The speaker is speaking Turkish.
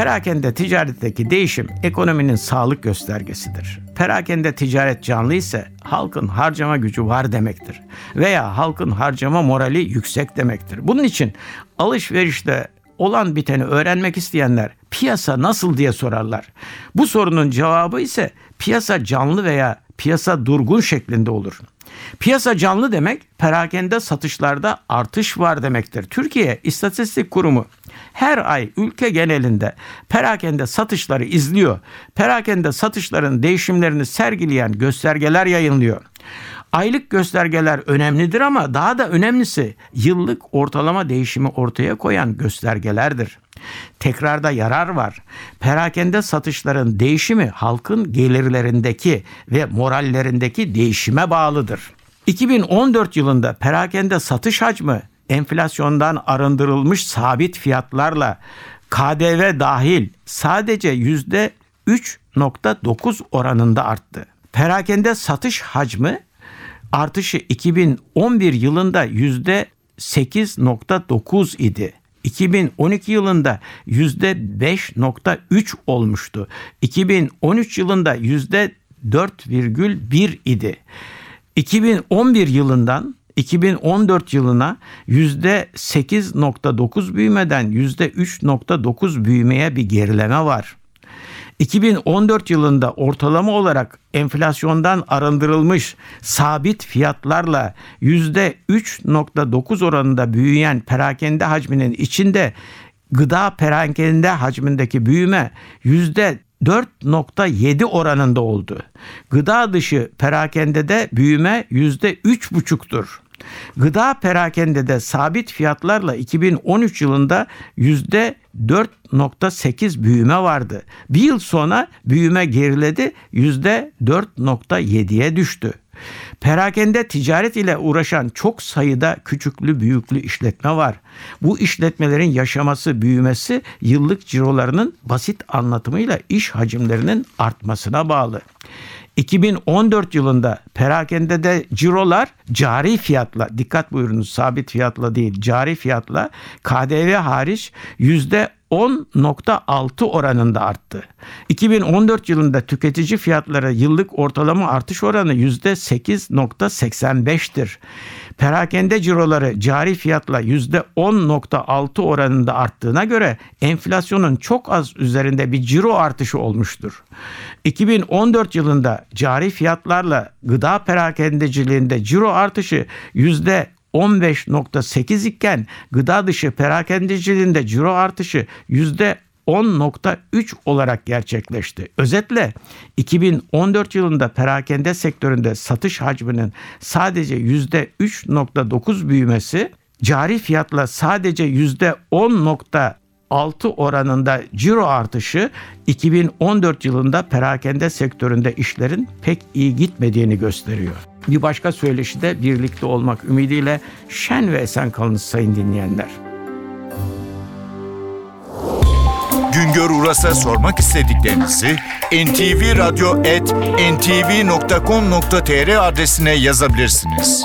Perakende ticaretteki değişim ekonominin sağlık göstergesidir. Perakende ticaret canlı ise halkın harcama gücü var demektir. Veya halkın harcama morali yüksek demektir. Bunun için alışverişte olan biteni öğrenmek isteyenler piyasa nasıl diye sorarlar. Bu sorunun cevabı ise piyasa canlı veya piyasa durgun şeklinde olur. Piyasa canlı demek perakende satışlarda artış var demektir. Türkiye İstatistik Kurumu her ay ülke genelinde perakende satışları izliyor. Perakende satışların değişimlerini sergileyen göstergeler yayınlıyor. Aylık göstergeler önemlidir ama daha da önemlisi yıllık ortalama değişimi ortaya koyan göstergelerdir. Tekrarda yarar var. Perakende satışların değişimi halkın gelirlerindeki ve morallerindeki değişime bağlıdır. 2014 yılında perakende satış hacmi enflasyondan arındırılmış sabit fiyatlarla KDV dahil sadece %3.9 oranında arttı. Perakende satış hacmi artışı 2011 yılında %8.9 idi. 2012 yılında %5.3 olmuştu. 2013 yılında %4,1 idi. 2011 yılından 2014 yılına %8.9 büyümeden %3.9 büyümeye bir gerileme var. 2014 yılında ortalama olarak enflasyondan arındırılmış sabit fiyatlarla %3.9 oranında büyüyen perakende hacminin içinde gıda perakende hacmindeki büyüme yüzde 4.7 oranında oldu. Gıda dışı perakendede büyüme yüzde 3.5'tur. Gıda perakendede sabit fiyatlarla 2013 yılında yüzde 4.8 büyüme vardı. Bir yıl sonra büyüme geriledi yüzde 4.7'ye düştü. Perakende ticaret ile uğraşan çok sayıda küçüklü büyüklü işletme var. Bu işletmelerin yaşaması, büyümesi yıllık cirolarının basit anlatımıyla iş hacimlerinin artmasına bağlı. 2014 yılında perakendede cirolar cari fiyatla dikkat buyurunuz sabit fiyatla değil cari fiyatla KDV hariç yüzde 10.6 oranında arttı. 2014 yılında tüketici fiyatları yıllık ortalama artış oranı %8.85'tir. Perakende ciroları cari fiyatla %10.6 oranında arttığına göre enflasyonun çok az üzerinde bir ciro artışı olmuştur. 2014 yılında cari fiyatlarla gıda perakendeciliğinde ciro artışı 15.8 iken gıda dışı perakendeciliğinde ciro artışı yüzde 10.3 olarak gerçekleşti. Özetle 2014 yılında perakende sektöründe satış hacminin sadece %3.9 büyümesi cari fiyatla sadece %10.6 oranında ciro artışı 2014 yılında perakende sektöründe işlerin pek iyi gitmediğini gösteriyor. Bir başka söyleşi de birlikte olmak ümidiyle şen ve esen kalınız sayın dinleyenler. Güngör Uras'a sormak istediklerinizi ntvradio.ntv.com.tr adresine yazabilirsiniz.